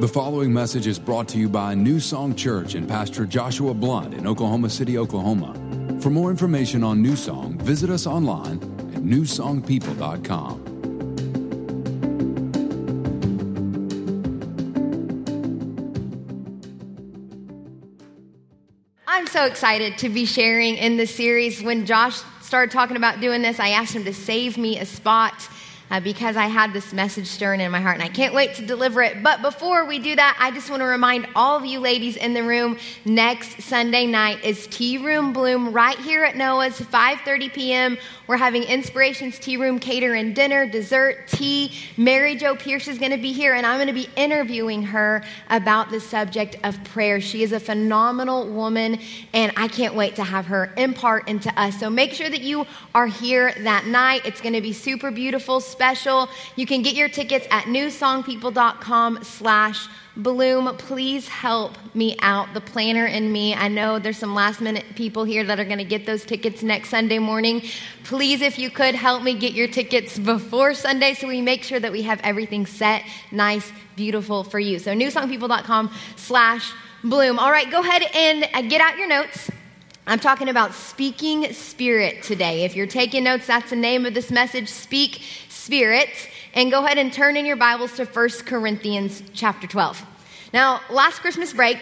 The following message is brought to you by New Song Church and Pastor Joshua Blunt in Oklahoma City, Oklahoma. For more information on New Song, visit us online at newsongpeople.com. I'm so excited to be sharing in this series. When Josh started talking about doing this, I asked him to save me a spot uh, because I had this message stirring in my heart and I can't wait to deliver it. But before we do that, I just want to remind all of you ladies in the room next Sunday night is Tea Room Bloom right here at Noah's, 5:30 p.m. We're having Inspirations Tea Room cater and dinner, dessert, tea. Mary Jo Pierce is going to be here and I'm going to be interviewing her about the subject of prayer. She is a phenomenal woman and I can't wait to have her impart into us. So make sure that you are here that night. It's going to be super beautiful special. You can get your tickets at newsongpeople.com slash Bloom, please help me out, the planner and me. I know there's some last minute people here that are going to get those tickets next Sunday morning. Please, if you could, help me get your tickets before Sunday so we make sure that we have everything set, nice, beautiful for you. So newsongpeople.com slash Bloom. All right, go ahead and uh, get out your notes. I'm talking about speaking spirit today. If you're taking notes, that's the name of this message, Speak Spirit. And go ahead and turn in your Bibles to 1 Corinthians chapter 12. Now, last Christmas break,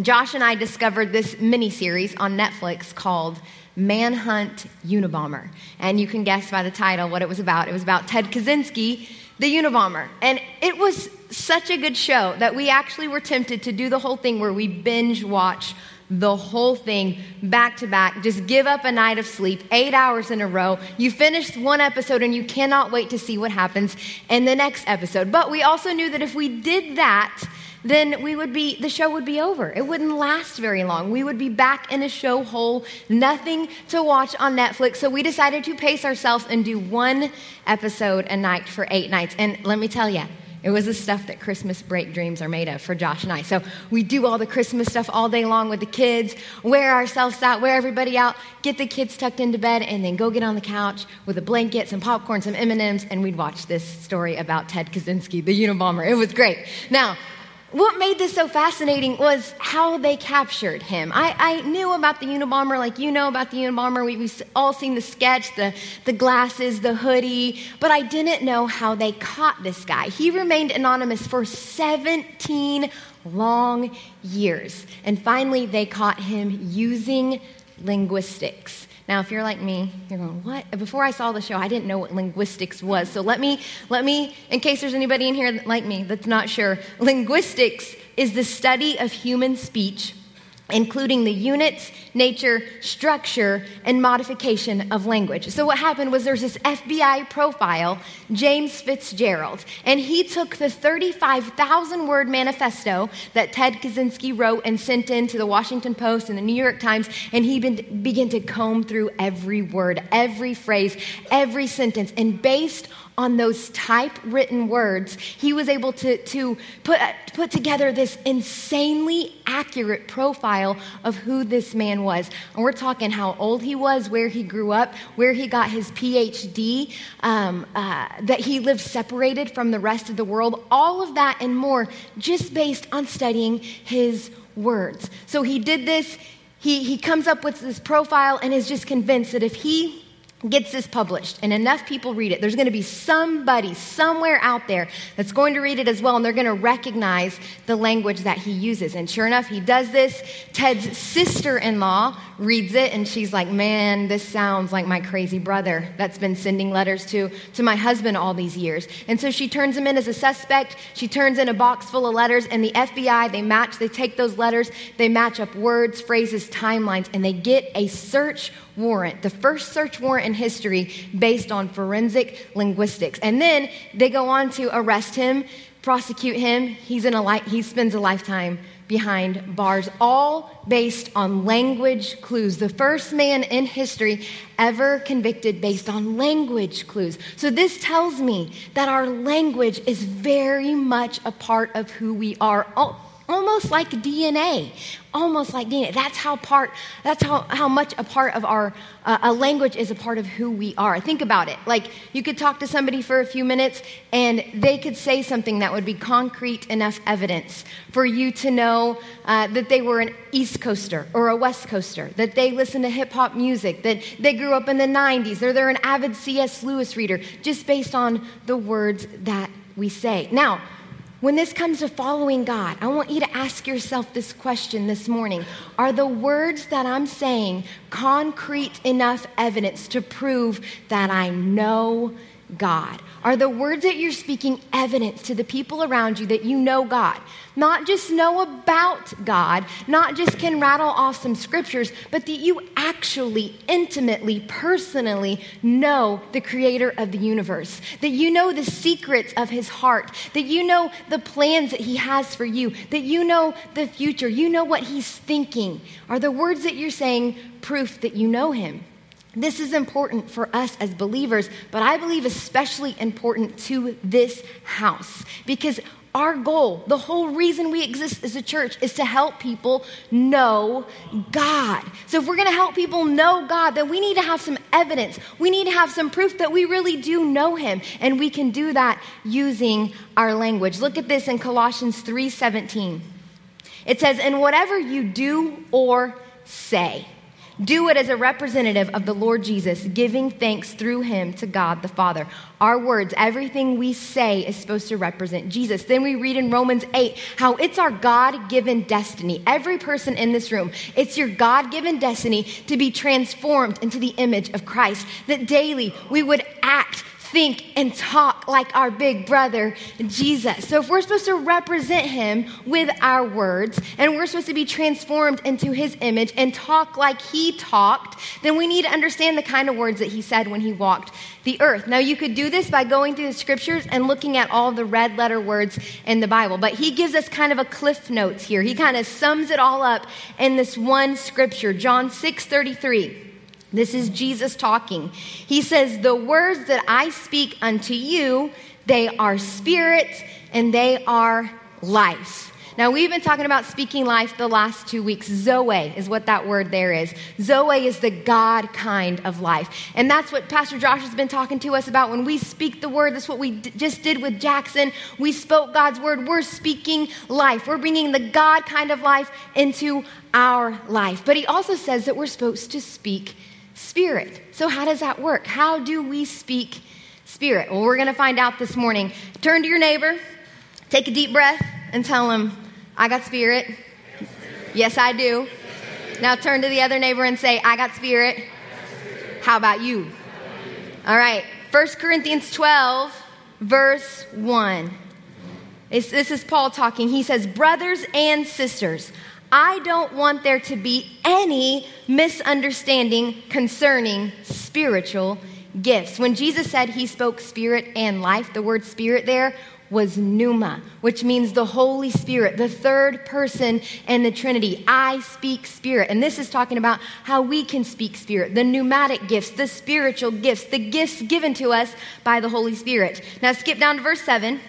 Josh and I discovered this mini series on Netflix called Manhunt Unabomber. And you can guess by the title what it was about. It was about Ted Kaczynski, the Unabomber. And it was such a good show that we actually were tempted to do the whole thing where we binge watch the whole thing back to back. Just give up a night of sleep, eight hours in a row. You finished one episode and you cannot wait to see what happens in the next episode. But we also knew that if we did that, then we would be the show would be over. It wouldn't last very long. We would be back in a show hole, nothing to watch on Netflix. So we decided to pace ourselves and do one episode a night for 8 nights. And let me tell you, it was the stuff that Christmas break dreams are made of for Josh and I. So we do all the Christmas stuff all day long with the kids, wear ourselves out, wear everybody out, get the kids tucked into bed, and then go get on the couch with a blanket, some popcorn, some M&Ms, and we'd watch this story about Ted Kaczynski, the Unabomber. It was great. Now, what made this so fascinating was how they captured him. I, I knew about the Unabomber, like you know about the Unabomber. We, have all seen the sketch, the, the glasses, the hoodie, but I didn't know how they caught this guy. He remained anonymous for 17 long years. And finally, they caught him using linguistics. Now, if you're like me, you're going, what? Before I saw the show, I didn't know what linguistics was. So let me, let me, in case there's anybody in here like me that's not sure, linguistics is the study of human speech including the units, nature, structure, and modification of language. So, what happened was there's this FBI profile, James Fitzgerald, and he took the 35,000 word manifesto that Ted Kaczynski wrote and sent in to the Washington Post and the New York Times, and he began to comb through every word, every phrase, every sentence, and based on those typewritten words, he was able to, to put, put together this insanely accurate profile of who this man was. And we're talking how old he was, where he grew up, where he got his PhD, um, uh, that he lived separated from the rest of the world, all of that and more, just based on studying his words. So he did this. He, he comes up with this profile and is just convinced that if he gets this published and enough people read it, there's going to be somebody somewhere out there that's going to read it as well, and they're going to recognize the language that he uses. And sure enough, he does this. Ted's sister in law reads it, and she's like, Man, this sounds like my crazy brother that's been sending letters to, to my husband all these years. And so she turns him in as a suspect. She turns in a box full of letters, and the FBI, they match, they take those letters, they match up words, phrases, timelines, and they get a search warrant, the first search warrant in history based on forensic linguistics. And then they go on to arrest him, prosecute him. He's in a li- he spends a lifetime behind bars, all based on language clues. The first man in history ever convicted based on language clues. So, this tells me that our language is very much a part of who we are. Oh, almost like DNA. Almost like DNA. That's how part, that's how, how much a part of our uh, a language is a part of who we are. Think about it. Like you could talk to somebody for a few minutes and they could say something that would be concrete enough evidence for you to know uh, that they were an East Coaster or a West Coaster, that they listen to hip hop music, that they grew up in the 90s, or they're an avid C.S. Lewis reader, just based on the words that we say. Now, when this comes to following God, I want you to ask yourself this question this morning Are the words that I'm saying concrete enough evidence to prove that I know God? Are the words that you're speaking evidence to the people around you that you know God? Not just know about God, not just can rattle off some scriptures, but that you actually, intimately, personally know the creator of the universe. That you know the secrets of his heart. That you know the plans that he has for you. That you know the future. You know what he's thinking. Are the words that you're saying proof that you know him? This is important for us as believers, but I believe especially important to this house because our goal, the whole reason we exist as a church, is to help people know God. So, if we're going to help people know God, then we need to have some evidence. We need to have some proof that we really do know Him, and we can do that using our language. Look at this in Colossians 3:17. It says, "And whatever you do or say." Do it as a representative of the Lord Jesus, giving thanks through him to God the Father. Our words, everything we say is supposed to represent Jesus. Then we read in Romans 8 how it's our God given destiny. Every person in this room, it's your God given destiny to be transformed into the image of Christ. That daily we would act think and talk like our big brother, Jesus. So if we're supposed to represent him with our words and we're supposed to be transformed into his image and talk like he talked, then we need to understand the kind of words that he said when he walked the earth. Now, you could do this by going through the scriptures and looking at all the red letter words in the Bible, but he gives us kind of a cliff notes here. He kind of sums it all up in this one scripture, John 6 33. This is Jesus talking. He says, The words that I speak unto you, they are spirit and they are life. Now, we've been talking about speaking life the last two weeks. Zoe is what that word there is. Zoe is the God kind of life. And that's what Pastor Josh has been talking to us about when we speak the word. That's what we d- just did with Jackson. We spoke God's word. We're speaking life. We're bringing the God kind of life into our life. But he also says that we're supposed to speak spirit. So, how does that work? How do we speak spirit? Well, we're going to find out this morning. Turn to your neighbor, take a deep breath, and tell him, I got spirit. Yes, I do. Now turn to the other neighbor and say, I got spirit. How about you? All right. 1 Corinthians 12, verse 1. this is Paul talking. He says, Brothers and sisters, I don't want there to be any misunderstanding concerning spiritual gifts. When Jesus said he spoke spirit and life, the word spirit there was pneuma, which means the Holy Spirit, the third person in the Trinity. I speak spirit. And this is talking about how we can speak spirit, the pneumatic gifts, the spiritual gifts, the gifts given to us by the Holy Spirit. Now skip down to verse 7.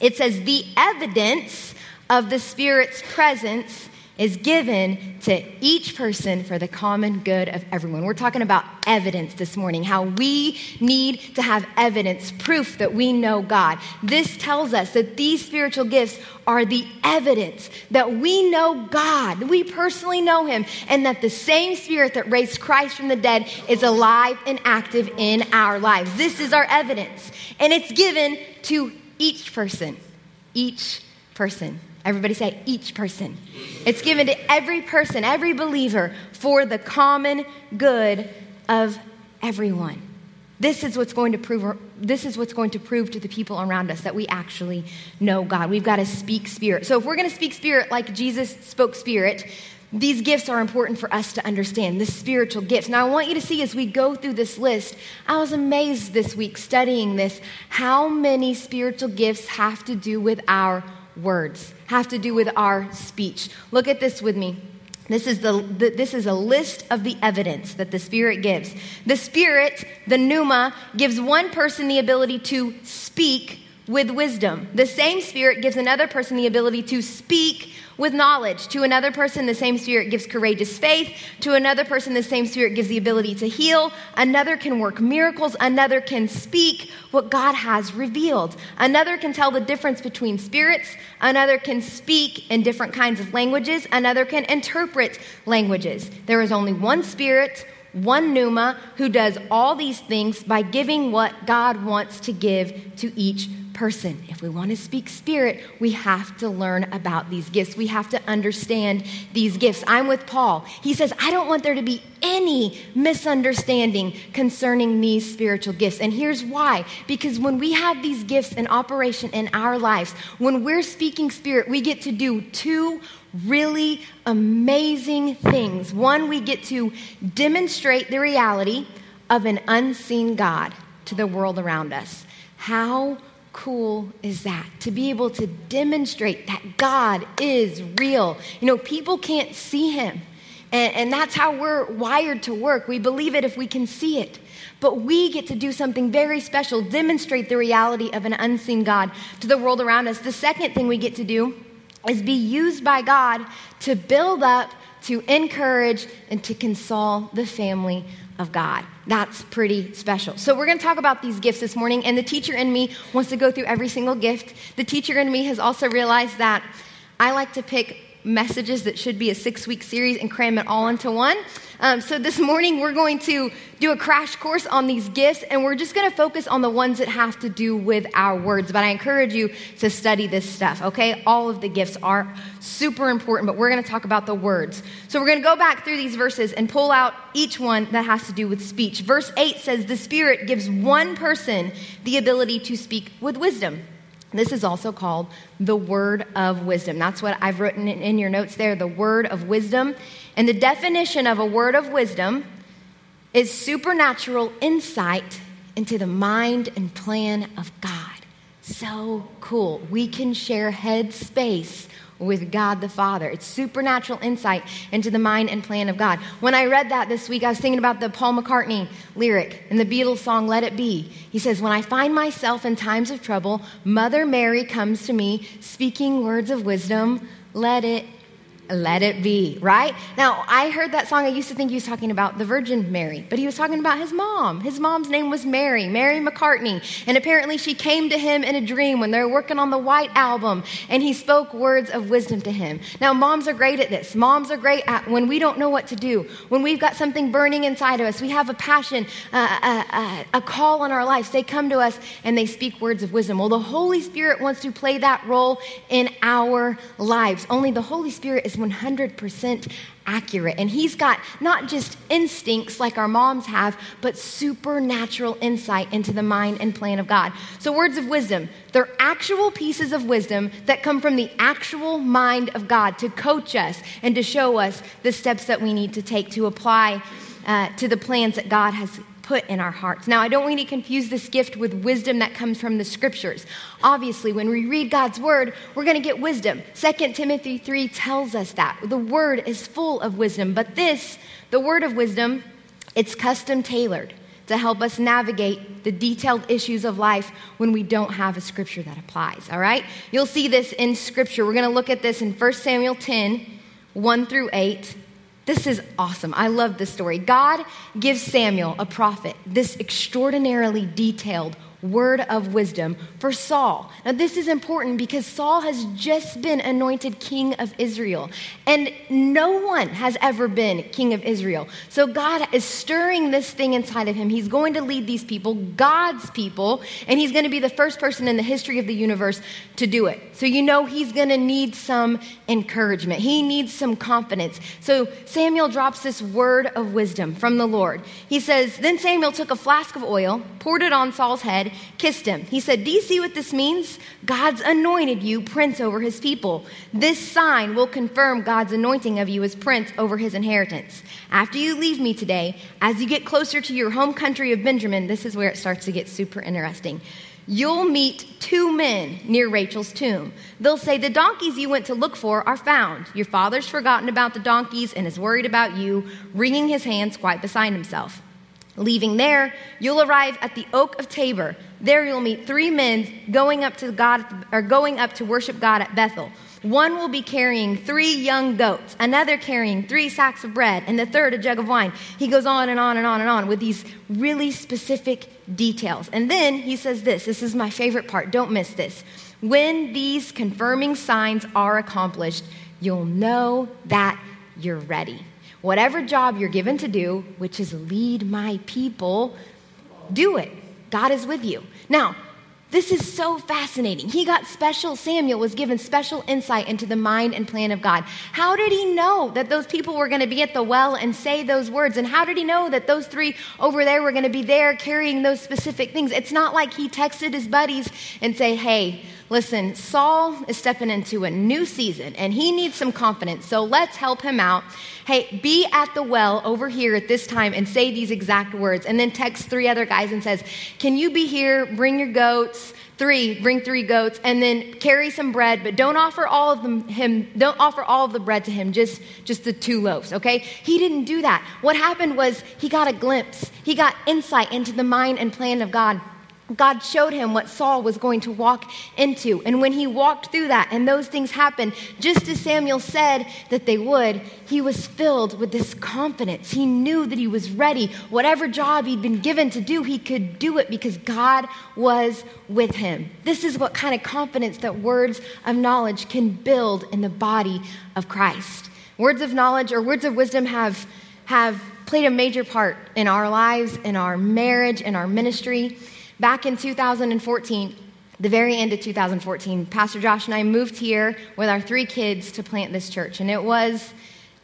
It says, The evidence of the Spirit's presence is given to each person for the common good of everyone. We're talking about evidence this morning, how we need to have evidence, proof that we know God. This tells us that these spiritual gifts are the evidence that we know God, we personally know Him, and that the same Spirit that raised Christ from the dead is alive and active in our lives. This is our evidence, and it's given to each person. Each person. Everybody say each person. It's given to every person, every believer, for the common good of everyone. This is what's going to prove this is what's going to prove to the people around us that we actually know God. We've got to speak spirit. So if we're going to speak spirit like Jesus spoke spirit, these gifts are important for us to understand, the spiritual gifts. Now, I want you to see as we go through this list, I was amazed this week studying this how many spiritual gifts have to do with our words, have to do with our speech. Look at this with me. This is, the, the, this is a list of the evidence that the Spirit gives. The Spirit, the pneuma, gives one person the ability to speak with wisdom. The same Spirit gives another person the ability to speak with knowledge. To another person, the same Spirit gives courageous faith. To another person, the same Spirit gives the ability to heal. Another can work miracles. Another can speak what God has revealed. Another can tell the difference between spirits. Another can speak in different kinds of languages. Another can interpret languages. There is only one Spirit one pneuma who does all these things by giving what God wants to give to each person. If we want to speak spirit, we have to learn about these gifts. We have to understand these gifts. I'm with Paul. He says, I don't want there to be any misunderstanding concerning these spiritual gifts. And here's why because when we have these gifts in operation in our lives, when we're speaking spirit, we get to do two really amazing things. One, we get to demonstrate the reality of an unseen God to the world around us. How cool is that? To be able to demonstrate that God is real. You know, people can't see him. And, and, that's how we're wired to work. We believe it if we can see it. But we get to do something very special, demonstrate the reality of an unseen God to the world around us. The second thing we get to do is be used by God to build up, to encourage, and to console the family of God. That's pretty special. So, we're going to talk about these gifts this morning, and the teacher in me wants to go through every single gift. The teacher in me has also realized that I like to pick messages that should be a six week series and cram it all into one. Um, so this morning we're going to do a crash course on these gifts, and we're just going to focus on the ones that have to do with our words. But I encourage you to study this stuff, okay? All of the gifts are super important, but we're going to talk about the words. So we're going to go back through these verses and pull out each one that has to do with speech. Verse 8 says, The Spirit gives one person the ability to speak with wisdom. This is also called the word of wisdom. That's what I've written in your notes there the word of wisdom. And the definition of a word of wisdom is supernatural insight into the mind and plan of God. So cool. We can share head space with God the Father. It's supernatural insight into the mind and plan of God. When I read that this week, I was thinking about the Paul McCartney lyric in the Beatles song Let It Be. He says, When I find myself in times of trouble, Mother Mary comes to me speaking words of wisdom. Let it let it be, right? Now, I heard that song. I used to think he was talking about the Virgin Mary, but he was talking about his mom. His mom's name was Mary, Mary McCartney. And apparently, she came to him in a dream when they were working on the White Album, and he spoke words of wisdom to him. Now, moms are great at this. Moms are great at when we don't know what to do, when we've got something burning inside of us, we have a passion, uh, uh, uh, a call on our lives. They come to us and they speak words of wisdom. Well, the Holy Spirit wants to play that role in our lives. Only the Holy Spirit is is 100% accurate. And he's got not just instincts like our moms have, but supernatural insight into the mind and plan of God. So, words of wisdom, they're actual pieces of wisdom that come from the actual mind of God to coach us and to show us the steps that we need to take to apply uh, to the plans that God has put in our hearts. Now, I don't want to confuse this gift with wisdom that comes from the scriptures. Obviously, when we read God's word, we're going to get wisdom. 2 Timothy 3 tells us that. The word is full of wisdom, but this, the word of wisdom, it's custom tailored to help us navigate the detailed issues of life when we don't have a scripture that applies, all right? You'll see this in scripture. We're going to look at this in 1 Samuel 10, 1 through 8. This is awesome. I love this story. God gives Samuel, a prophet, this extraordinarily detailed word of wisdom for Saul. Now, this is important because Saul has just been anointed king of Israel, and no one has ever been king of Israel. So, God is stirring this thing inside of him. He's going to lead these people, God's people, and he's going to be the first person in the history of the universe to do it. So, you know, he's going to need some encouragement, he needs some confidence. So, Samuel drops this word of wisdom from the Lord. He says, Then Samuel took a flask of oil, poured it on Saul's head, kissed him. He said, Do you see what this means? God's anointed you prince over his people. This sign will confirm God's anointing of you as prince over his inheritance. After you leave me today, as you get closer to your home country of Benjamin, this is where it starts to get super interesting. You'll meet two men near Rachel's tomb. They'll say, The donkeys you went to look for are found. Your father's forgotten about the donkeys and is worried about you, wringing his hands quite beside himself. Leaving there, you'll arrive at the Oak of Tabor. There you'll meet three men going up to God or going up to worship God at Bethel. One will be carrying three young goats, another carrying three sacks of bread, and the third a jug of wine. He goes on and on and on and on with these really specific details. And then he says this this is my favorite part, don't miss this. When these confirming signs are accomplished, you'll know that you're ready. Whatever job you're given to do, which is lead my people, do it. God is with you. Now, this is so fascinating. He got special, Samuel was given special insight into the mind and plan of God. How did he know that those people were going to be at the well and say those words? And how did he know that those three over there were going to be there carrying those specific things? It's not like he texted his buddies and say, hey, listen, Saul is stepping into a new season and he needs some confidence. So let's help him out. Hey, be at the well over here at this time and say these exact words. And then text three other guys and says, Can you be here? Bring your goats. Three, bring three goats, and then carry some bread, but don't offer all of them him, don't offer all of the bread to him, just, just the two loaves, okay? He didn't do that. What happened was he got a glimpse, he got insight into the mind and plan of God. God showed him what Saul was going to walk into. And when he walked through that and those things happened, just as Samuel said that they would, he was filled with this confidence. He knew that he was ready. Whatever job he'd been given to do, he could do it because God was with him. This is what kind of confidence that words of knowledge can build in the body of Christ. Words of knowledge or words of wisdom have, have played a major part in our lives, in our marriage, in our ministry. Back in 2014, the very end of 2014, Pastor Josh and I moved here with our three kids to plant this church, and it was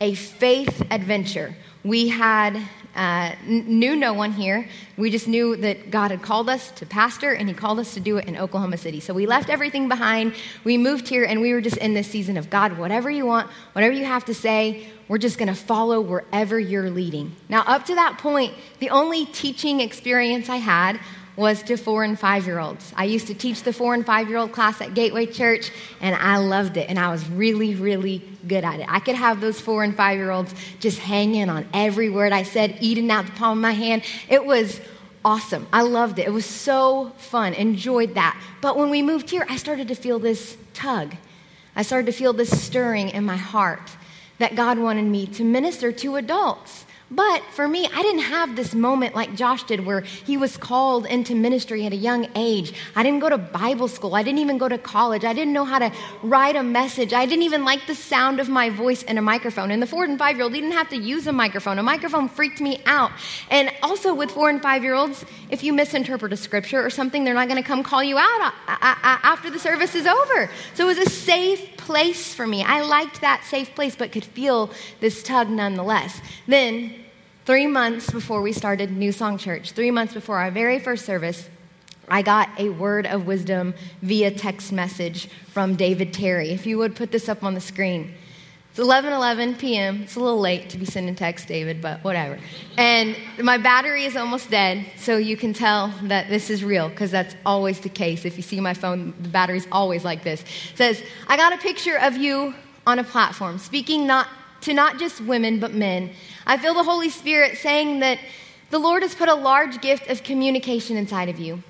a faith adventure. We had uh, knew no one here. We just knew that God had called us to pastor, and He called us to do it in Oklahoma City. So we left everything behind. We moved here, and we were just in this season of God, whatever you want, whatever you have to say, we're just going to follow wherever you're leading. Now, up to that point, the only teaching experience I had was to four and five year olds. I used to teach the four and five year old class at Gateway Church, and I loved it, and I was really, really good at it. I could have those four and five year olds just hanging on every word I said, eating out the palm of my hand. It was awesome. I loved it. It was so fun, enjoyed that. But when we moved here, I started to feel this tug. I started to feel this stirring in my heart that God wanted me to minister to adults. But for me, I didn't have this moment like Josh did where he was called into ministry at a young age. I didn't go to Bible school. I didn't even go to college. I didn't know how to write a message. I didn't even like the sound of my voice in a microphone. And the four and five year old didn't have to use a microphone. A microphone freaked me out. And also with four and five year olds, if you misinterpret a scripture or something, they're not going to come call you out uh, uh, uh, after the service is over. So it was a safe place for me. I liked that safe place, but could feel this tug nonetheless. Then Three months before we started New Song Church, three months before our very first service, I got a word of wisdom via text message from David Terry. If you would put this up on the screen. It's 11 11 p.m. It's a little late to be sending text, David, but whatever. And my battery is almost dead, so you can tell that this is real because that's always the case. If you see my phone, the battery's always like this. It says, I got a picture of you on a platform, speaking not to not just women, but men. I feel the Holy Spirit saying that the Lord has put a large gift of communication inside of you.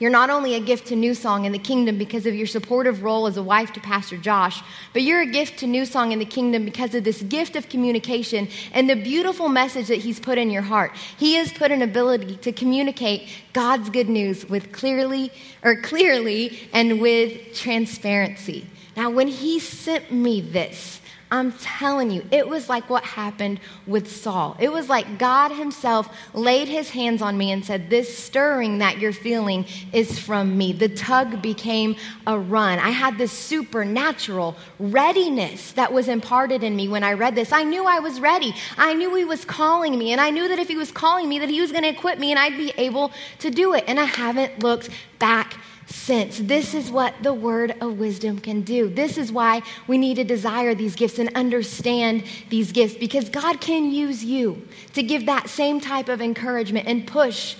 You're not only a gift to New Song in the kingdom because of your supportive role as a wife to Pastor Josh, but you're a gift to New Song in the kingdom because of this gift of communication and the beautiful message that He's put in your heart. He has put an ability to communicate God's good news with clearly or clearly and with transparency. Now, when He sent me this, I'm telling you, it was like what happened with Saul. It was like God Himself laid His hands on me and said, This stirring that you're feeling is from me. The tug became a run. I had this supernatural readiness that was imparted in me when I read this. I knew I was ready. I knew He was calling me, and I knew that if He was calling me, that He was going to equip me and I'd be able to do it. And I haven't looked back since. This is what the word of wisdom can do. This is why we need to desire these gifts and understand these gifts because God can use you to give that same type of encouragement and push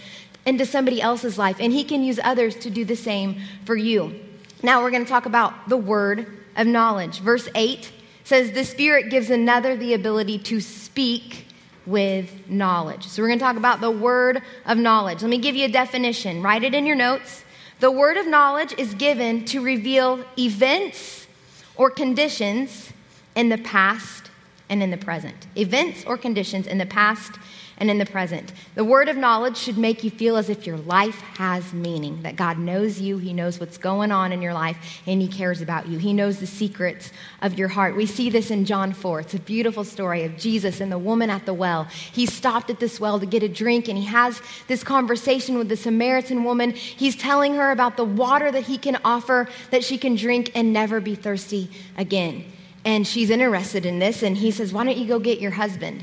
into somebody else's life, and He can use others to do the same for you. Now we're going to talk about the word of knowledge. Verse 8 says, The Spirit gives another the ability to speak with knowledge. So we're going to talk about the word of knowledge. Let me give you a definition. Write it in your notes. The word of knowledge is given to reveal events or conditions in the past and in the present. Events or conditions in the past and in the present. The word of knowledge should make you feel as if your life has meaning, that God knows you, He knows what's going on in your life, and He cares about you. He knows the secrets of your heart. We see this in John 4. It's a beautiful story of Jesus and the woman at the well. He stopped at this well to get a drink, and he has this conversation with the Samaritan woman. He's telling her about the water that he can offer that she can drink and never be thirsty again. And she's interested in this, and he says, Why don't you go get your husband?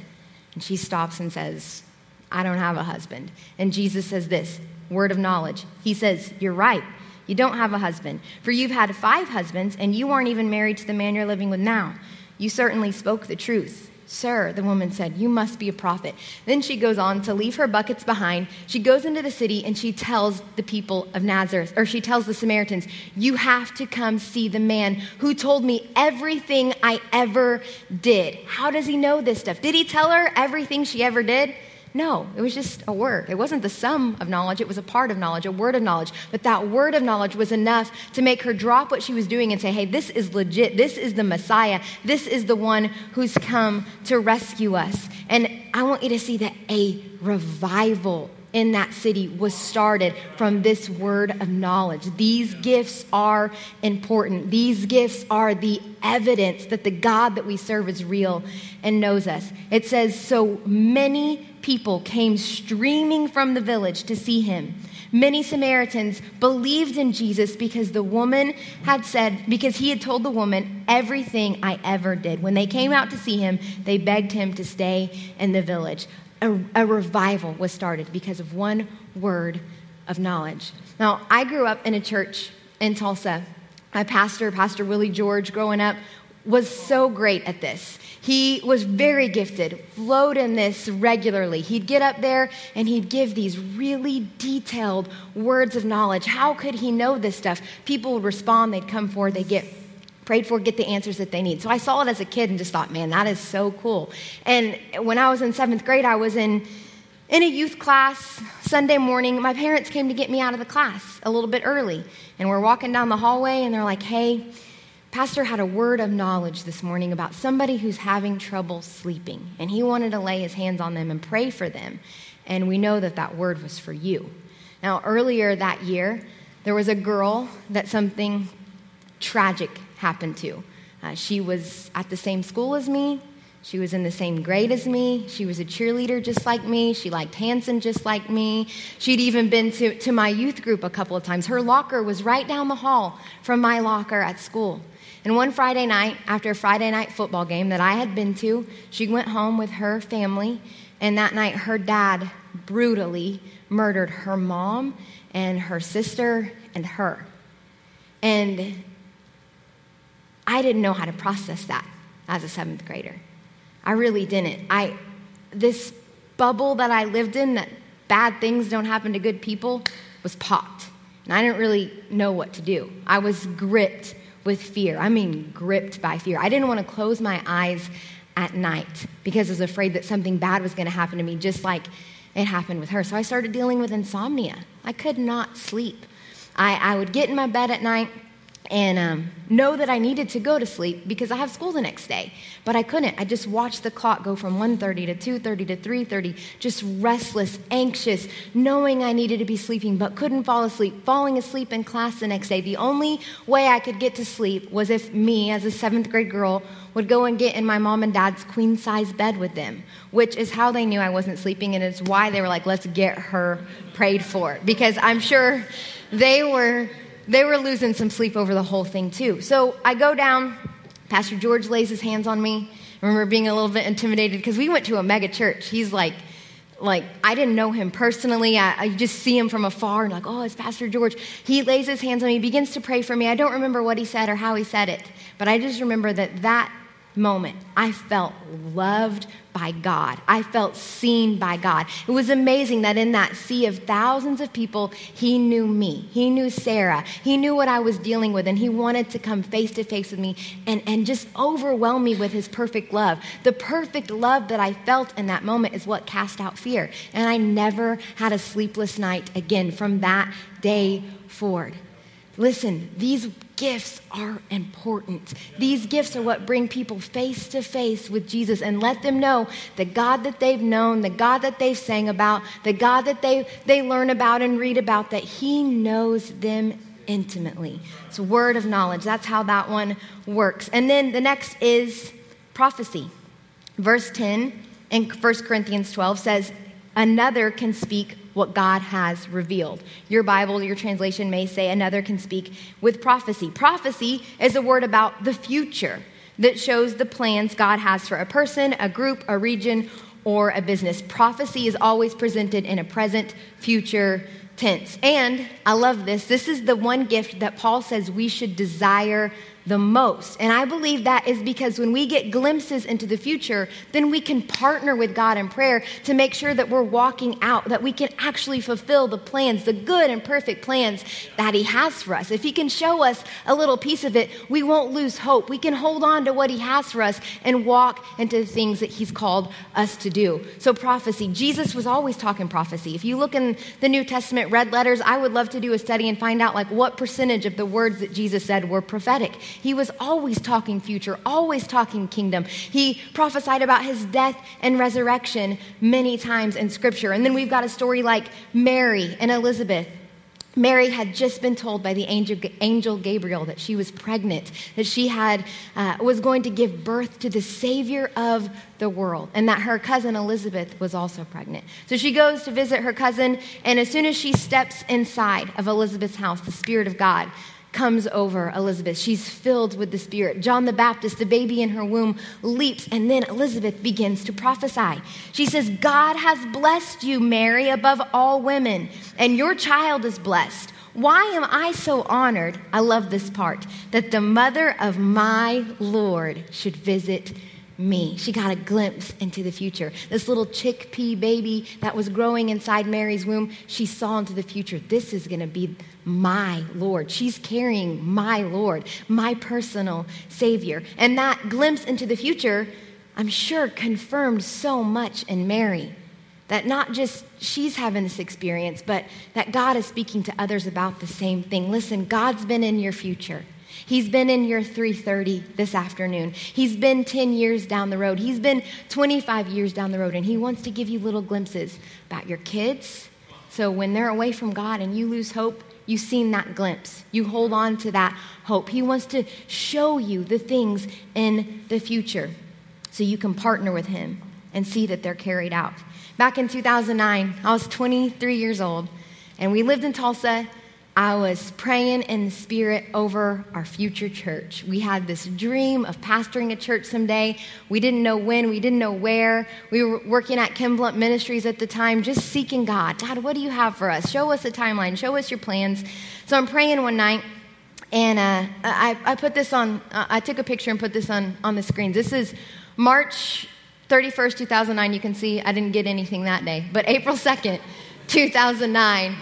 And she stops and says, I don't have a husband. And Jesus says this word of knowledge. He says, You're right. You don't have a husband. For you've had five husbands, and you aren't even married to the man you're living with now. You certainly spoke the truth. Sir, the woman said, you must be a prophet. Then she goes on to leave her buckets behind. She goes into the city and she tells the people of Nazareth, or she tells the Samaritans, You have to come see the man who told me everything I ever did. How does he know this stuff? Did he tell her everything she ever did? No, it was just a word. It wasn't the sum of knowledge, it was a part of knowledge, a word of knowledge. But that word of knowledge was enough to make her drop what she was doing and say, hey, this is legit. This is the Messiah. This is the one who's come to rescue us. And I want you to see that a revival in that city was started from this word of knowledge. These gifts are important. These gifts are the evidence that the God that we serve is real and knows us. It says, So many people came streaming from the village to see him. Many Samaritans believed in Jesus because the woman had said, because he had told the woman everything I ever did. When they came out to see him, they begged him to stay in the village a, a revival was started because of one word of knowledge. Now, I grew up in a church in Tulsa. My pastor, Pastor Willie George, growing up, was so great at this. He was very gifted, flowed in this regularly. He'd get up there and he'd give these really detailed words of knowledge. How could he know this stuff? People would respond, they'd come forward, they'd get prayed for, get the answers that they need. So I saw it as a kid and just thought, man, that is so cool. And when I was in seventh grade, I was in in a youth class Sunday morning. My parents came to get me out of the class a little bit early, and we're walking down the hallway, and they're like, "Hey." Pastor had a word of knowledge this morning about somebody who's having trouble sleeping, and he wanted to lay his hands on them and pray for them. And we know that that word was for you. Now, earlier that year, there was a girl that something tragic happened to. Uh, she was at the same school as me. She was in the same grade as me. She was a cheerleader just like me. She liked Hanson just like me. She'd even been to, to my youth group a couple of times. Her locker was right down the hall from my locker at school. And one Friday night, after a Friday night football game that I had been to, she went home with her family. And that night, her dad brutally murdered her mom and her sister and her. And I didn't know how to process that as a seventh grader. I really didn't. I, this bubble that I lived in that bad things don't happen to good people was popped. And I didn't really know what to do. I was gripped with fear. I mean, gripped by fear. I didn't want to close my eyes at night because I was afraid that something bad was going to happen to me, just like it happened with her. So I started dealing with insomnia. I could not sleep. I, I would get in my bed at night and um, know that I needed to go to sleep because I have school the next day. But I couldn't. I just watched the clock go from 1.30 to 2.30 to 3.30, just restless, anxious, knowing I needed to be sleeping but couldn't fall asleep, falling asleep in class the next day. The only way I could get to sleep was if me, as a seventh grade girl, would go and get in my mom and dad's queen size bed with them, which is how they knew I wasn't sleeping, and it's why they were like, let's get her prayed for. Because I'm sure they were they were losing some sleep over the whole thing, too. So I go down, Pastor George lays his hands on me. I remember being a little bit intimidated because we went to a mega church. He's like, like I didn't know him personally. I, I, just see him from afar and like, oh, it's Pastor George. He lays his hands on me, begins to pray for me. I don't remember what he said or how he said it, but I just remember that that moment, I felt loved by God. I felt seen by God. It was amazing that in that sea of thousands of people, He knew me. He knew Sarah. He knew what I was dealing with, and He wanted to come face to face with me and, and just overwhelm me with His perfect love. The perfect love that I felt in that moment is what cast out fear. And I never had a sleepless night again from that day forward. Listen, these gifts are important. These gifts are what bring people face to face with Jesus and let them know the God that they've known, the God that they've sang about, the God that they, they learn about and read about, that He knows them intimately. It's a word of knowledge. That's how that one works. And then the next is prophecy. Verse 10 in 1 Corinthians 12 says, Another can speak what God has revealed. Your Bible, your translation may say another can speak with prophecy. Prophecy is a word about the future that shows the plans God has for a person, a group, a region, or a business. Prophecy is always presented in a present, future tense. And I love this. This is the one gift that Paul says we should desire the most. And I believe that is because when we get glimpses into the future, then we can partner with God in prayer to make sure that we're walking out, that we can actually fulfill the plans, the good and perfect plans that He has for us. If He can show us a little piece of it, we won't lose hope. We can hold on to what He has for us and walk into the things that He's called us to do. So, prophecy. Jesus was always talking prophecy. If you look in the New Testament red letters, I would love to do a study and find out like what percentage of the words that Jesus said were prophetic. He was always talking future, always talking kingdom. He prophesied about his death and resurrection many times in scripture. And then we've got a story like Mary and Elizabeth. Mary had just been told by the angel, angel Gabriel that she was pregnant, that she had, uh, was going to give birth to the Savior of the world, and that her cousin Elizabeth was also pregnant. So she goes to visit her cousin, and as soon as she steps inside of Elizabeth's house, the Spirit of God comes over Elizabeth. She's filled with the Spirit. John the Baptist, the baby in her womb, leaps, and then Elizabeth begins to prophesy. She says, God has blessed you, Mary, above all women, and your child is blessed. Why am I so honored? I love this part that the mother of my Lord should visit me. She got a glimpse into the future. This little chickpea baby that was growing inside Mary's womb, she saw into the future. This is going to be my Lord. She's carrying my Lord, my personal Savior. And that glimpse into the future, I'm sure, confirmed so much in Mary. That not just she's having this experience, but that God is speaking to others about the same thing. Listen, God's been in your future. He's been in your 330 this afternoon. He's been 10 years down the road. He's been 25 years down the road, and He wants to give you little glimpses about your kids. So when they're away from God and you lose hope, you've seen that glimpse. You hold on to that hope. He wants to show you the things in the future so you can partner with Him and see that they're carried out. Back in 2009, I was 23 years old, and we lived in Tulsa I was praying in the spirit over our future church. We had this dream of pastoring a church someday. We didn't know when, we didn't know where. We were working at Ken Blunt Ministries at the time, just seeking God. God, what do you have for us? Show us a timeline, show us your plans. So I'm praying one night, and uh, I, I, put this on, uh, I took a picture and put this on, on the screen. This is March 31st, 2009. You can see I didn't get anything that day, but April 2nd, 2009.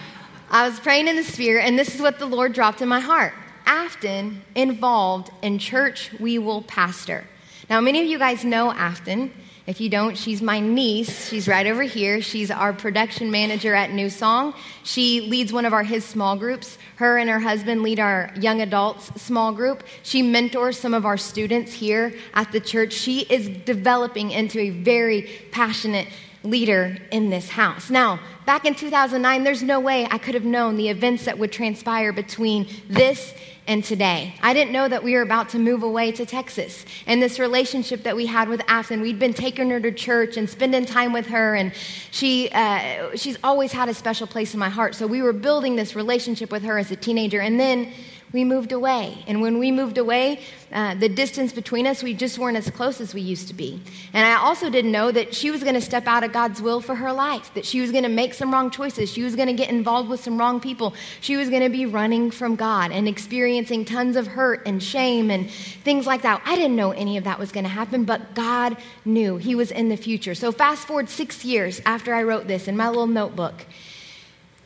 I was praying in the Spirit, and this is what the Lord dropped in my heart. Afton involved in church we will pastor. Now, many of you guys know Afton. If you don't, she's my niece. She's right over here. She's our production manager at New Song. She leads one of our His small groups. Her and her husband lead our young adults small group. She mentors some of our students here at the church. She is developing into a very passionate leader in this house. Now, back in 2009, there's no way I could have known the events that would transpire between this and today. I didn't know that we were about to move away to Texas. And this relationship that we had with Afton, we'd been taking her to church and spending time with her, and she, uh, she's always had a special place in my heart. So we were building this relationship with her as a teenager. And then we moved away. And when we moved away, uh, the distance between us, we just weren't as close as we used to be. And I also didn't know that she was going to step out of God's will for her life, that she was going to make some wrong choices. She was going to get involved with some wrong people. She was going to be running from God and experiencing tons of hurt and shame and things like that. I didn't know any of that was going to happen, but God knew He was in the future. So fast forward six years after I wrote this in my little notebook.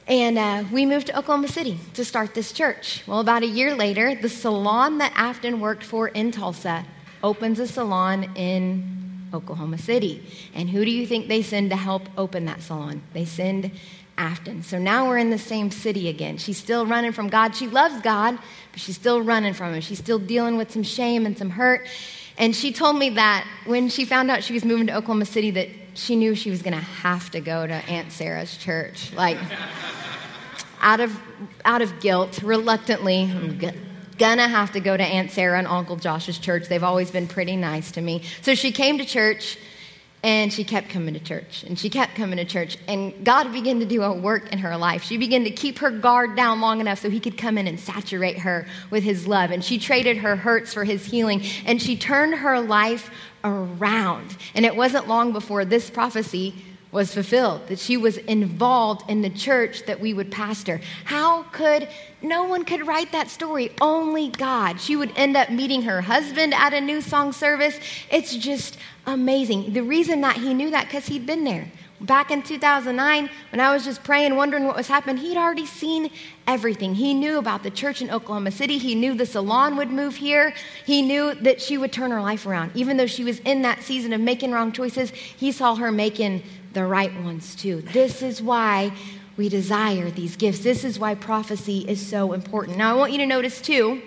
And uh, we moved to Oklahoma City to start this church. Well, about a year later, the salon that Afton worked for in Tulsa opens a salon in Oklahoma City. And who do you think they send to help open that salon? They send Afton. So now we're in the same city again. She's still running from God. She loves God, but she's still running from Him. She's still dealing with some shame and some hurt. And she told me that when she found out she was moving to Oklahoma City, that she knew she was going to have to go to Aunt Sarah's church. Like, out of, out of guilt, reluctantly, I'm g- gonna have to go to Aunt Sarah and Uncle Josh's church. They've always been pretty nice to me. So she came to church and she kept coming to church and she kept coming to church and god began to do a work in her life she began to keep her guard down long enough so he could come in and saturate her with his love and she traded her hurts for his healing and she turned her life around and it wasn't long before this prophecy was fulfilled, that she was involved in the church that we would pastor. How could no one could write that story? Only God. She would end up meeting her husband at a new song service. It's just amazing. The reason that he knew that because he'd been there. Back in 2009, when I was just praying, wondering what was happening, he'd already seen everything. He knew about the church in Oklahoma City. He knew the salon would move here. He knew that she would turn her life around. Even though she was in that season of making wrong choices, he saw her making the right ones too. This is why we desire these gifts. This is why prophecy is so important. Now, I want you to notice too,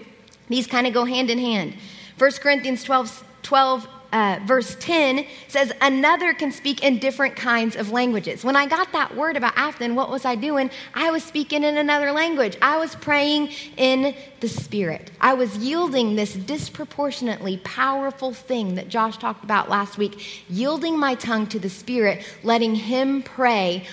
these kind of go hand in hand. 1 Corinthians 12, 12 uh, verse 10 says, Another can speak in different kinds of languages. When I got that word about Afton, what was I doing? I was speaking in another language. I was praying in the Spirit. I was yielding this disproportionately powerful thing that Josh talked about last week, yielding my tongue to the Spirit, letting Him pray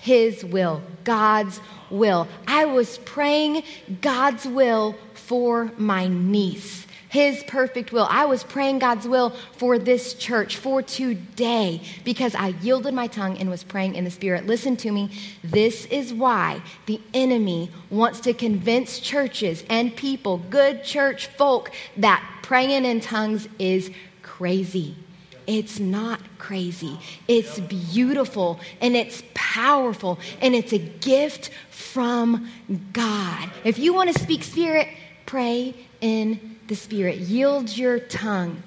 His will, God's will. I was praying God's will for my niece. His perfect will. I was praying God's will for this church, for today, because I yielded my tongue and was praying in the Spirit. Listen to me. This is why the enemy wants to convince churches and people, good church folk, that praying in tongues is crazy. It's not crazy. It's beautiful and it's powerful and it's a gift from God. If you want to speak spirit, pray in the Spirit. Yield your tongue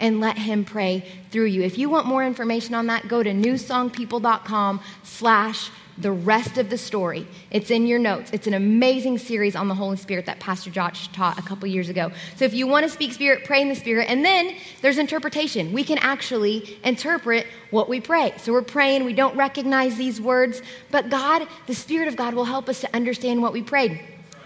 and let him pray through you. If you want more information on that, go to newsongpeople.com slash the rest of the story. It's in your notes. It's an amazing series on the Holy Spirit that Pastor Josh taught a couple years ago. So if you want to speak Spirit, pray in the Spirit. And then there's interpretation. We can actually interpret what we pray. So we're praying, we don't recognize these words, but God, the Spirit of God, will help us to understand what we prayed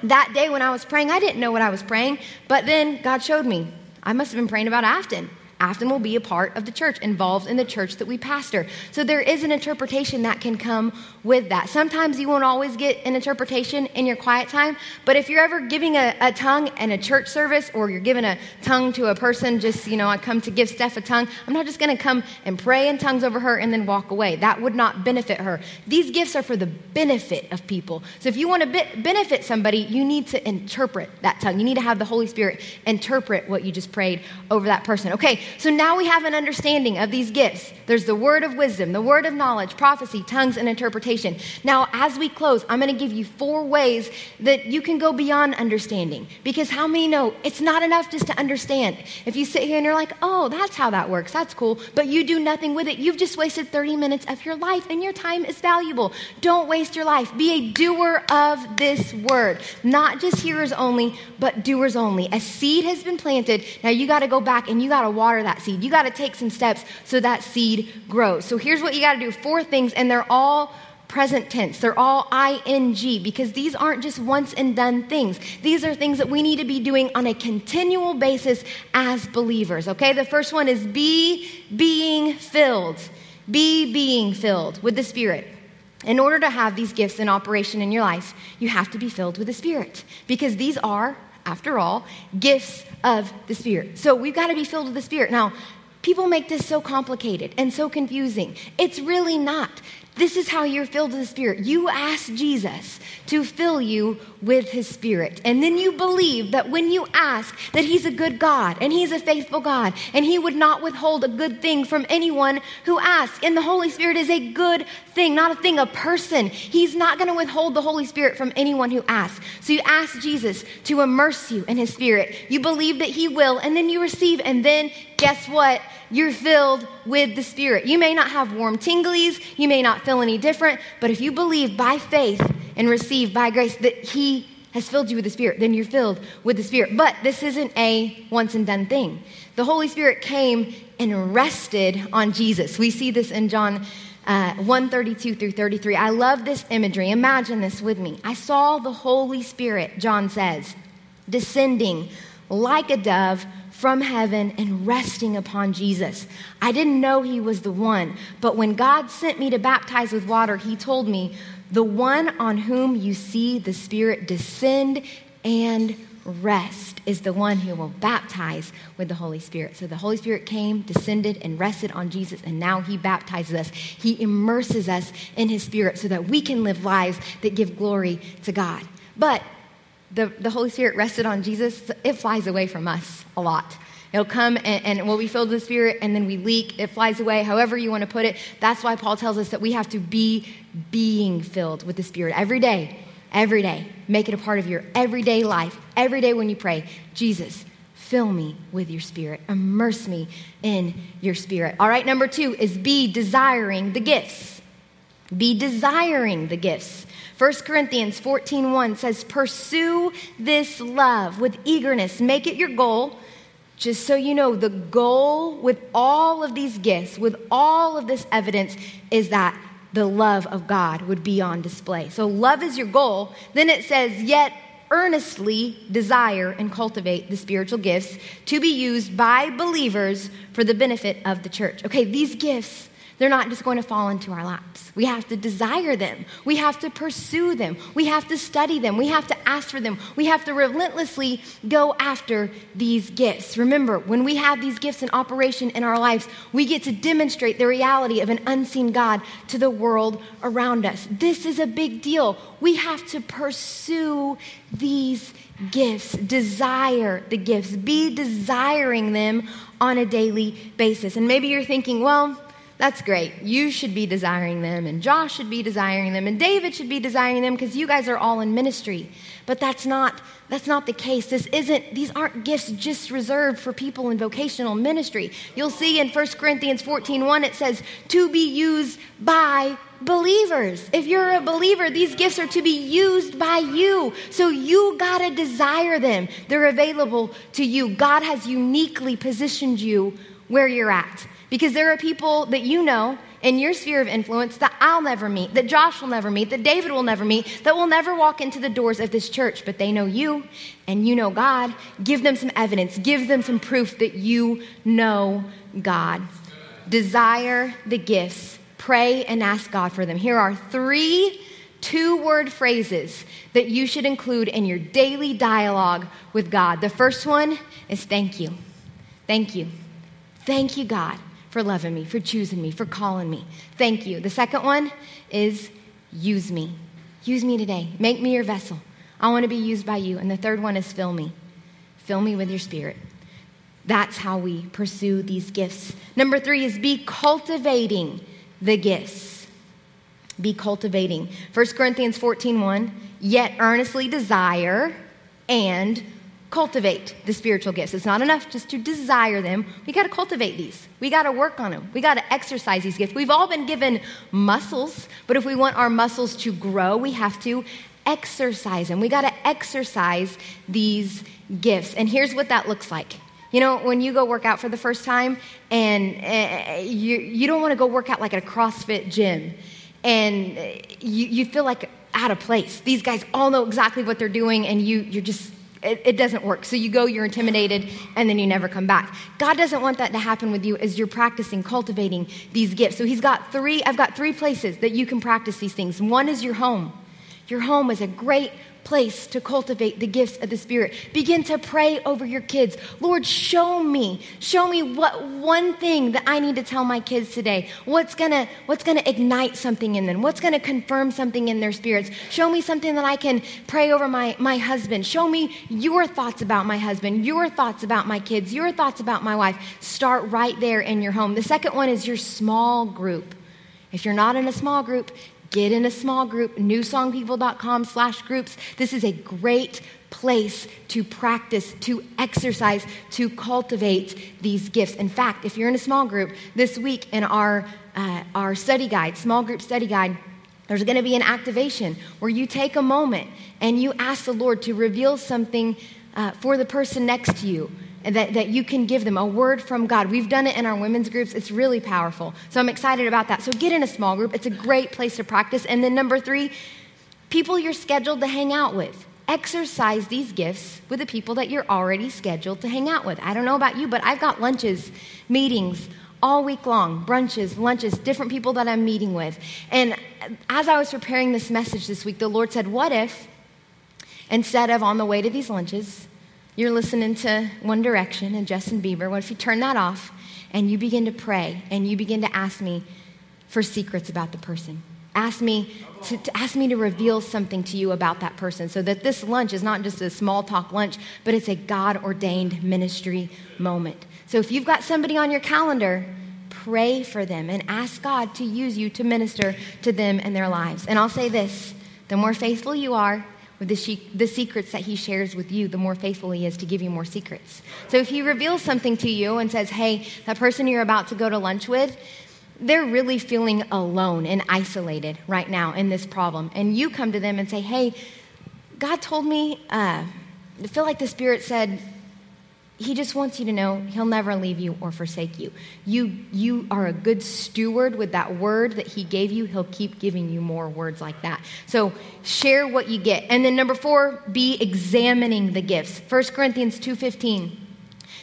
that day when I was praying, I didn't know what I was praying, but then God showed me. I must have been praying about Afton. Afton will be a part of the church, involved in the church that we pastor. So there is an interpretation that can come with that. Sometimes you won't always get an interpretation in your quiet time, but if you're ever giving a, a tongue in a church service or you're giving a tongue to a person, just, you know, I come to give Steph a tongue, I'm not just going to come and pray in tongues over her and then walk away. That would not benefit her. These gifts are for the benefit of people. So if you want to be- benefit somebody, you need to interpret that tongue. You need to have the Holy Spirit interpret what you just prayed over that person. Okay, so now we have an understanding of these gifts. There's the word of wisdom, the word of knowledge, prophecy, tongues, and interpretation. Now, as we close, I'm going to give you four ways that you can go beyond understanding. Because how many know it's not enough just to understand? If you sit here and you're like, oh, that's how that works, that's cool, but you do nothing with it, you've just wasted 30 minutes of your life, and your time is valuable. Don't waste your life. Be a doer of this word, not just hearers only, but doers only. A seed has been planted. Now you got to go back and you got to water that seed. You got to take some steps so that seed grows. So here's what you got to do four things, and they're all present tense. They're all ing because these aren't just once and done things. These are things that we need to be doing on a continual basis as believers. Okay? The first one is be being filled. Be being filled with the Spirit. In order to have these gifts in operation in your life, you have to be filled with the Spirit because these are after all, gifts of the Spirit. So we've got to be filled with the Spirit. Now, people make this so complicated and so confusing. It's really not. This is how you're filled with the Spirit. You ask Jesus to fill you with His Spirit. And then you believe that when you ask that He's a good God and He's a faithful God and He would not withhold a good thing from anyone who asks. And the Holy Spirit is a good thing, not a thing, a person. He's not going to withhold the Holy Spirit from anyone who asks. So you ask Jesus to immerse you in His Spirit. You believe that He will, and then you receive, and then guess what? You're filled with the Spirit. You may not have warm tinglies, you may not feel any different, but if you believe by faith and receive by grace that He has filled you with the Spirit, then you're filled with the Spirit. But this isn't a once and done thing. The Holy Spirit came and rested on Jesus. We see this in John uh, 132 through 33. I love this imagery. Imagine this with me. I saw the Holy Spirit, John says, descending like a dove from heaven and resting upon Jesus. I didn't know he was the one, but when God sent me to baptize with water, he told me, The one on whom you see the Spirit descend and rest is the one who will baptize with the Holy Spirit. So the Holy Spirit came, descended, and rested on Jesus, and now he baptizes us. He immerses us in his Spirit so that we can live lives that give glory to God. But the, the Holy Spirit rested on Jesus, it flies away from us a lot. It'll come and, and we'll be filled with the Spirit and then we leak. It flies away, however you want to put it. That's why Paul tells us that we have to be being filled with the Spirit every day. Every day. Make it a part of your everyday life. Every day when you pray, Jesus, fill me with your Spirit. Immerse me in your Spirit. All right, number two is be desiring the gifts. Be desiring the gifts. 1 Corinthians 14:1 says, "Pursue this love with eagerness. Make it your goal." Just so you know, the goal with all of these gifts, with all of this evidence, is that the love of God would be on display. So, love is your goal. Then it says, yet earnestly desire and cultivate the spiritual gifts to be used by believers for the benefit of the church. Okay, these gifts they're not just going to fall into our laps. We have to desire them. We have to pursue them. We have to study them. We have to ask for them. We have to relentlessly go after these gifts. Remember, when we have these gifts in operation in our lives, we get to demonstrate the reality of an unseen God to the world around us. This is a big deal. We have to pursue these gifts, desire the gifts, be desiring them on a daily basis. And maybe you're thinking, well, that's great. You should be desiring them, and Josh should be desiring them, and David should be desiring them because you guys are all in ministry. But that's not that's not the case. This isn't these aren't gifts just reserved for people in vocational ministry. You'll see in 1 Corinthians 14:1 it says to be used by believers. If you're a believer, these gifts are to be used by you. So you got to desire them. They're available to you. God has uniquely positioned you where you're at. Because there are people that you know in your sphere of influence that I'll never meet, that Josh will never meet, that David will never meet, that will never walk into the doors of this church, but they know you and you know God. Give them some evidence, give them some proof that you know God. Desire the gifts, pray and ask God for them. Here are three two word phrases that you should include in your daily dialogue with God. The first one is thank you. Thank you. Thank you, God for loving me, for choosing me, for calling me. Thank you. The second one is use me. Use me today. Make me your vessel. I want to be used by you. And the third one is fill me. Fill me with your spirit. That's how we pursue these gifts. Number three is be cultivating the gifts. Be cultivating. 1 Corinthians 14 1, yet earnestly desire and cultivate the spiritual gifts. It's not enough just to desire them. We got to cultivate these. We got to work on them. We got to exercise these gifts. We've all been given muscles, but if we want our muscles to grow, we have to exercise them. We got to exercise these gifts. And here's what that looks like. You know, when you go work out for the first time and uh, you, you don't want to go work out like at a CrossFit gym and you, you feel like out of place. These guys all know exactly what they're doing and you, you're just it, it, doesn't work. So you go, you're intimidated, and then you never come back. God doesn't want that to happen with you as you're practicing, cultivating these gifts. So He's got three, I've got three places that you can practice these things. One is your home. Your home is a great place to cultivate the gifts of the Spirit. Begin to pray over your kids. Lord, show me, show me what one thing that I need to tell my kids today. What's gonna, what's gonna ignite something in them? What's gonna confirm something in their spirits? Show me something that I can pray over my, my husband. Show me your thoughts about my husband, your thoughts about my kids, your thoughts about my wife. Start right there in your home. The second one is your small group. If you're not in a small group, get in a small group, newsongpeople.com slash groups. This is a great place to practice, to exercise, to cultivate these gifts. In fact, if you're in a small group, this week in our, uh, our study guide, small group study guide, there's going to be an activation where you take a moment and you ask the Lord to reveal something uh, for the person next to you that, that you can give them a word from God. We've done it in our women's groups. It's really powerful. So I'm excited about that. So get in a small group. It's a great place to practice. And then number three, people you're scheduled to hang out with. Exercise these gifts with the people that you're already scheduled to hang out with. I don't know about you, but I've got lunches, meetings, all week long brunches, lunches, different people that I'm meeting with. And as I was preparing this message this week, the Lord said, What if instead of on the way to these lunches, you're listening to One Direction and Justin Bieber. What if you turn that off and you begin to pray and you begin to ask me for secrets about the person? Ask me to, to, ask me to reveal something to you about that person so that this lunch is not just a small talk lunch, but it's a God ordained ministry moment. So if you've got somebody on your calendar, pray for them and ask God to use you to minister to them and their lives. And I'll say this the more faithful you are, the, she- the secrets that he shares with you, the more faithful he is to give you more secrets. So if he reveals something to you and says, hey, that person you're about to go to lunch with, they're really feeling alone and isolated right now in this problem. And you come to them and say, hey, God told me, uh, I feel like the Spirit said, he just wants you to know he'll never leave you or forsake you. You, you are a good steward with that word that he gave you. He'll keep giving you more words like that. So share what you get. And then number four, be examining the gifts. 1 Corinthians 2.15.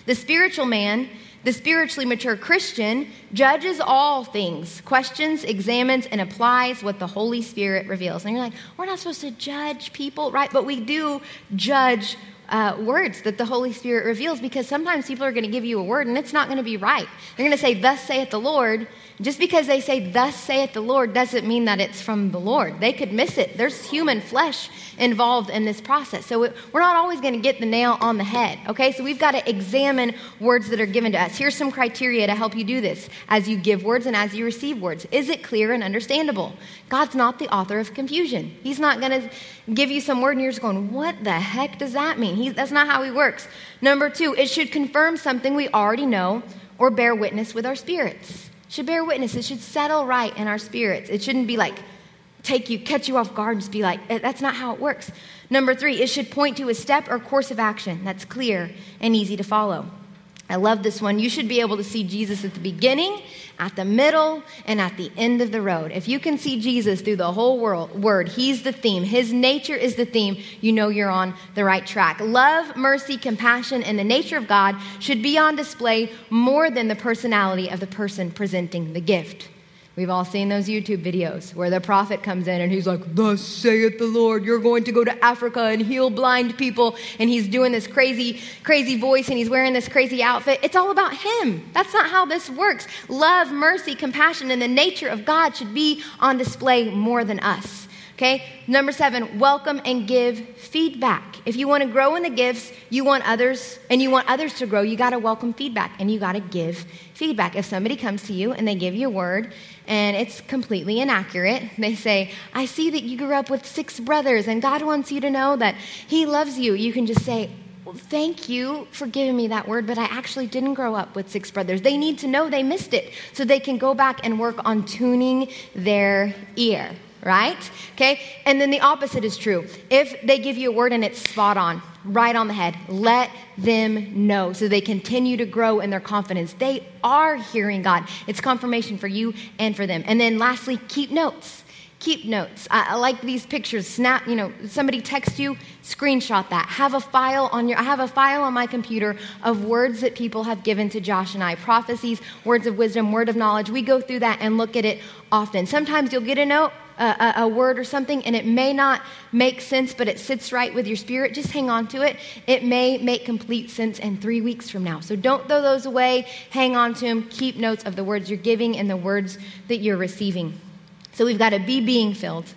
The spiritual man, the spiritually mature Christian, judges all things, questions, examines, and applies what the Holy Spirit reveals. And you're like, we're not supposed to judge people, right? But we do judge uh, words that the Holy Spirit reveals because sometimes people are going to give you a word and it's not going to be right. They're going to say, Thus saith the Lord. Just because they say, Thus saith the Lord, doesn't mean that it's from the Lord. They could miss it. There's human flesh involved in this process. So we're not always going to get the nail on the head, okay? So we've got to examine words that are given to us. Here's some criteria to help you do this as you give words and as you receive words. Is it clear and understandable? God's not the author of confusion. He's not going to give you some word and you're just going, What the heck does that mean? He, that's not how He works. Number two, it should confirm something we already know or bear witness with our spirits should bear witness. It should settle right in our spirits. It shouldn't be like take you, catch you off guard, and just be like, eh, that's not how it works. Number three, it should point to a step or course of action that's clear and easy to follow. I love this one. You should be able to see Jesus at the beginning, at the middle, and at the end of the road. If you can see Jesus through the whole world, word, he's the theme. His nature is the theme. You know you're on the right track. Love, mercy, compassion, and the nature of God should be on display more than the personality of the person presenting the gift. We've all seen those YouTube videos where the prophet comes in and he's like, Thus saith the Lord, you're going to go to Africa and heal blind people. And he's doing this crazy, crazy voice and he's wearing this crazy outfit. It's all about him. That's not how this works. Love, mercy, compassion, and the nature of God should be on display more than us. Okay? Number seven, welcome and give feedback. If you want to grow in the gifts, you want others, and you want others to grow, you got to welcome feedback and you got to give feedback. If somebody comes to you and they give you a word and it's completely inaccurate, they say, I see that you grew up with six brothers and God wants you to know that He loves you. You can just say, thank you for giving me that word, but I actually didn't grow up with six brothers. They need to know they missed it so they can go back and work on tuning their ear right? Okay? And then the opposite is true. If they give you a word and it's spot on, right on the head, let them know so they continue to grow in their confidence. They are hearing God. It's confirmation for you and for them. And then lastly, keep notes. Keep notes. I, I like these pictures. Snap, you know, somebody text you, screenshot that. Have a file on your I have a file on my computer of words that people have given to Josh and I. Prophecies, words of wisdom, word of knowledge. We go through that and look at it often. Sometimes you'll get a note a, a, word or something and it may not make sense, but it sits right with your spirit, just hang on to it. It may make complete sense in three weeks from now. So don't throw those away. Hang on to them. Keep notes of the words you're giving and the words that you're receiving. So we've got to be being filled,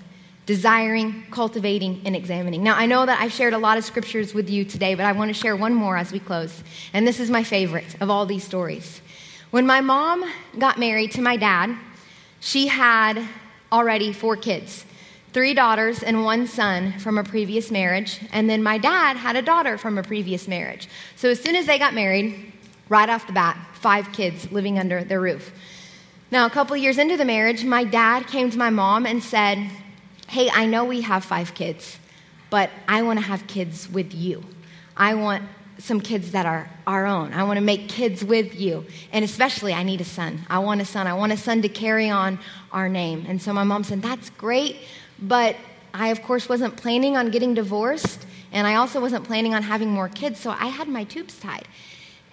desiring, cultivating, and examining. Now, I know that I've shared a lot of scriptures with you today, but I want to share one more as we close. And this is my favorite of all these stories. When my mom got married to my dad, she had already four kids three daughters and one son from a previous marriage. And then my dad had a daughter from a previous marriage. So as soon as they got married, right off the bat, five kids living under their roof. Now, a couple years into the marriage, my dad came to my mom and said, Hey, I know we have five kids, but I want to have kids with you. I want some kids that are our own. I want to make kids with you. And especially, I need a son. I want a son. I want a son to carry on our name. And so my mom said, That's great, but I, of course, wasn't planning on getting divorced. And I also wasn't planning on having more kids. So I had my tubes tied.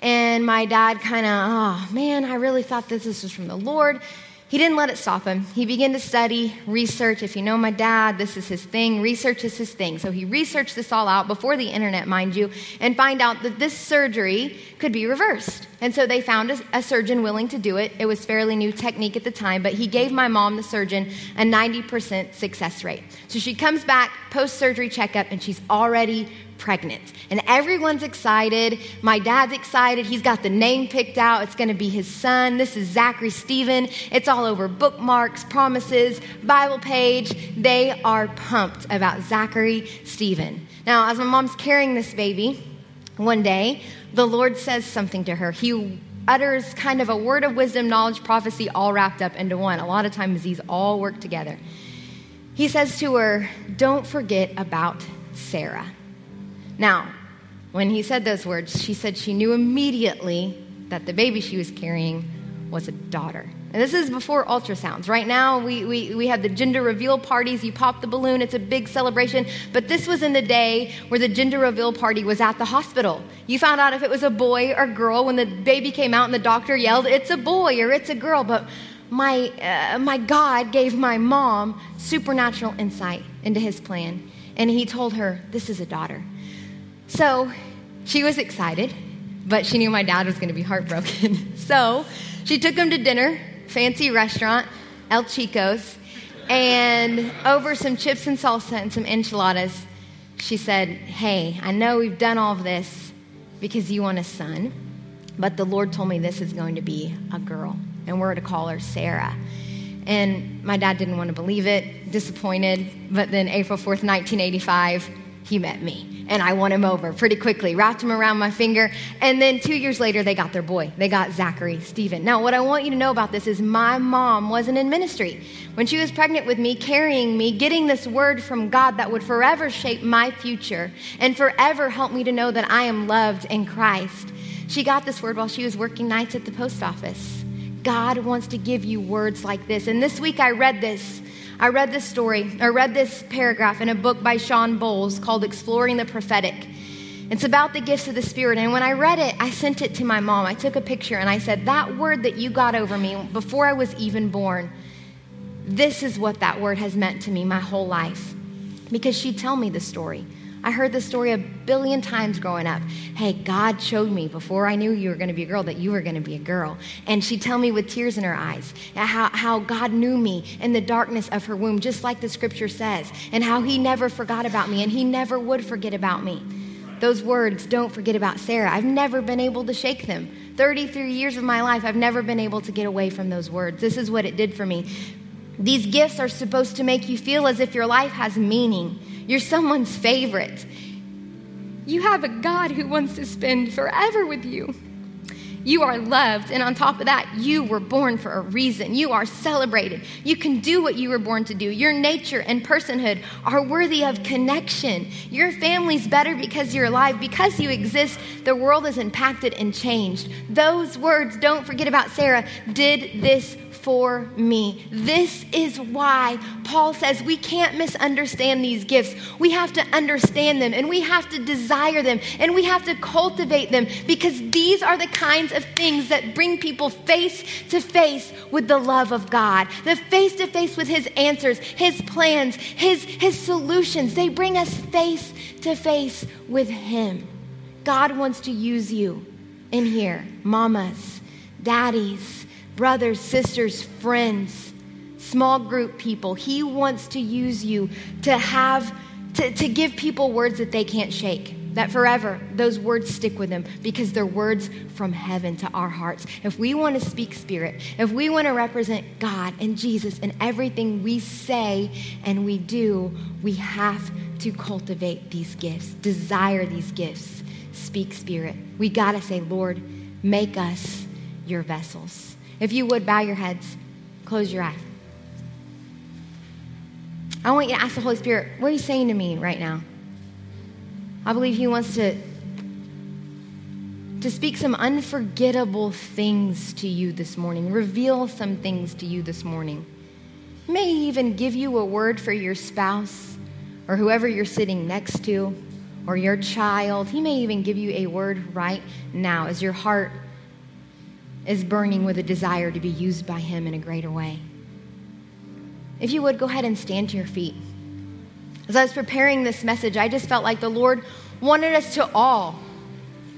And my dad kind of, oh man, I really thought this this was from the Lord. He didn't let it stop him. He began to study, research. If you know my dad, this is his thing. Research is his thing. So he researched this all out before the internet, mind you, and find out that this surgery could be reversed. And so they found a, a surgeon willing to do it. It was fairly new technique at the time, but he gave my mom, the surgeon, a 90% success rate. So she comes back post surgery checkup and she's already pregnant. And everyone's excited. My dad's excited. He's got the name picked out. It's going to be his son. This is Zachary Stephen. It's all over bookmarks, promises, Bible page. They are pumped about Zachary Stephen. Now, as my mom's carrying this baby, one day, the Lord says something to her. He utters kind of a word of wisdom, knowledge, prophecy, all wrapped up into one. A lot of times these all work together. He says to her, Don't forget about Sarah. Now, when he said those words, she said she knew immediately that the baby she was carrying was a daughter. And this is before ultrasounds. Right now, we, we, we have the gender reveal parties. You pop the balloon, it's a big celebration. But this was in the day where the gender reveal party was at the hospital. You found out if it was a boy or girl when the baby came out and the doctor yelled, It's a boy or it's a girl. But my, uh, my God gave my mom supernatural insight into his plan. And he told her, This is a daughter. So she was excited, but she knew my dad was going to be heartbroken. so she took him to dinner, fancy restaurant, El Chico's, and over some chips and salsa and some enchiladas, she said, Hey, I know we've done all of this because you want a son, but the Lord told me this is going to be a girl, and we're to call her Sarah. And my dad didn't want to believe it, disappointed, but then April 4th, 1985, he met me. And I won him over pretty quickly, wrapped him around my finger. And then two years later, they got their boy. They got Zachary Stephen. Now, what I want you to know about this is my mom wasn't in ministry. When she was pregnant with me, carrying me, getting this word from God that would forever shape my future and forever help me to know that I am loved in Christ, she got this word while she was working nights at the post office. God wants to give you words like this. And this week I read this I read this story, I read this paragraph in a book by Shawn Bolz called Exploring the Prophetic. It's about the gifts of the Spirit. And when I read it, I sent it to my mom. I took a picture and I said, That word that you got over me before I was even born, this is what that word has meant to me my whole life. Because she'd tell me the story. I heard the story a billion times growing up. Hey, God showed me before I knew you were going to be a girl that you were going to be a girl. And she'd tell me with tears in her eyes how, how God knew me in the darkness of her womb, just like the scripture says, and how He never forgot about me and He never would forget about me. Those words, don't forget about Sarah, I've never been able to shake them. 33 years of my life, I've never been able to get away from those words. This is what it did for me. These gifts are supposed to make you feel as if your life has meaning you're someone's favorite. You have a God who wants to spend forever with you. You are loved, and on top of that, you were born for a reason. You are celebrated. You can do what you were born to do. Your nature and personhood are worthy of connection. Your family's better because you're alive. Because you exist, the world is impacted and changed. Those words, don't forget about Sarah, did this for me. This is why Paul says we can't misunderstand these gifts. We have to understand them and we have to desire them and we have to cultivate them because these are the kinds of things that bring people face to face with the love of God, the face to face with His answers, His plans, His, His solutions. They bring us face to face with Him. God wants to use you in here, mamas, daddies, brothers, sisters, friends, small group people. He wants to use you to have, to, to give people words that they can't shake that forever those words stick with them because they're words from heaven to our hearts. If we want to speak spirit, if we want to represent God and Jesus in everything we say and we do, we have to cultivate these gifts, desire these gifts, speak spirit. We got to say, Lord, make us your vessels. If you would, bow your heads, close your eyes. I want you to ask the Holy Spirit, what are you saying to me right now? I believe He wants to, to speak some unforgettable things to you this morning, reveal some things to you this morning. He may even give you a word for your spouse or whoever you're sitting next to or your child. He may even give you a word right now as your heart is burning with a desire to be used by Him in a greater way. If you would, go ahead and stand to your feet. As I was preparing this message, I just felt like the Lord wanted us to all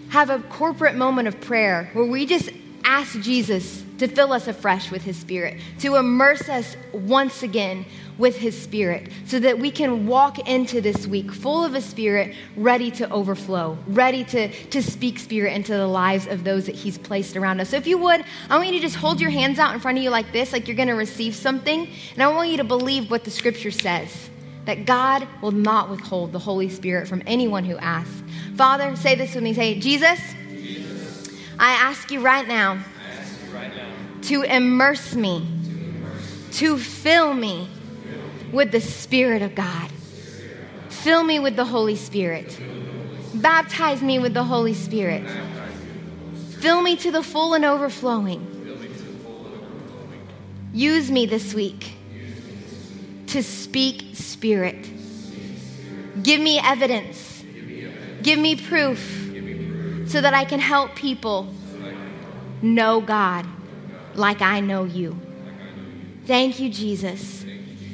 have a corporate moment of prayer where we just ask Jesus to fill us afresh with His Spirit, to immerse us once again with His Spirit, so that we can walk into this week full of a Spirit, ready to overflow, ready to, to speak Spirit into the lives of those that He's placed around us. So, if you would, I want you to just hold your hands out in front of you like this, like you're going to receive something, and I want you to believe what the Scripture says that God will not withhold the Holy Spirit from anyone who asks. Father, say this with me. Say, Jesus, Jesus I ask you right now, you right now to, immerse me, to, immerse to fill me with the Spirit of God. Fill me with the Holy Spirit. Baptize me with the Holy Spirit. Fill me to the full and overflowing. Use me this week to speak spirit. Give me evidence. Give me proof so that I can help people know God like I know you. Thank you, Jesus,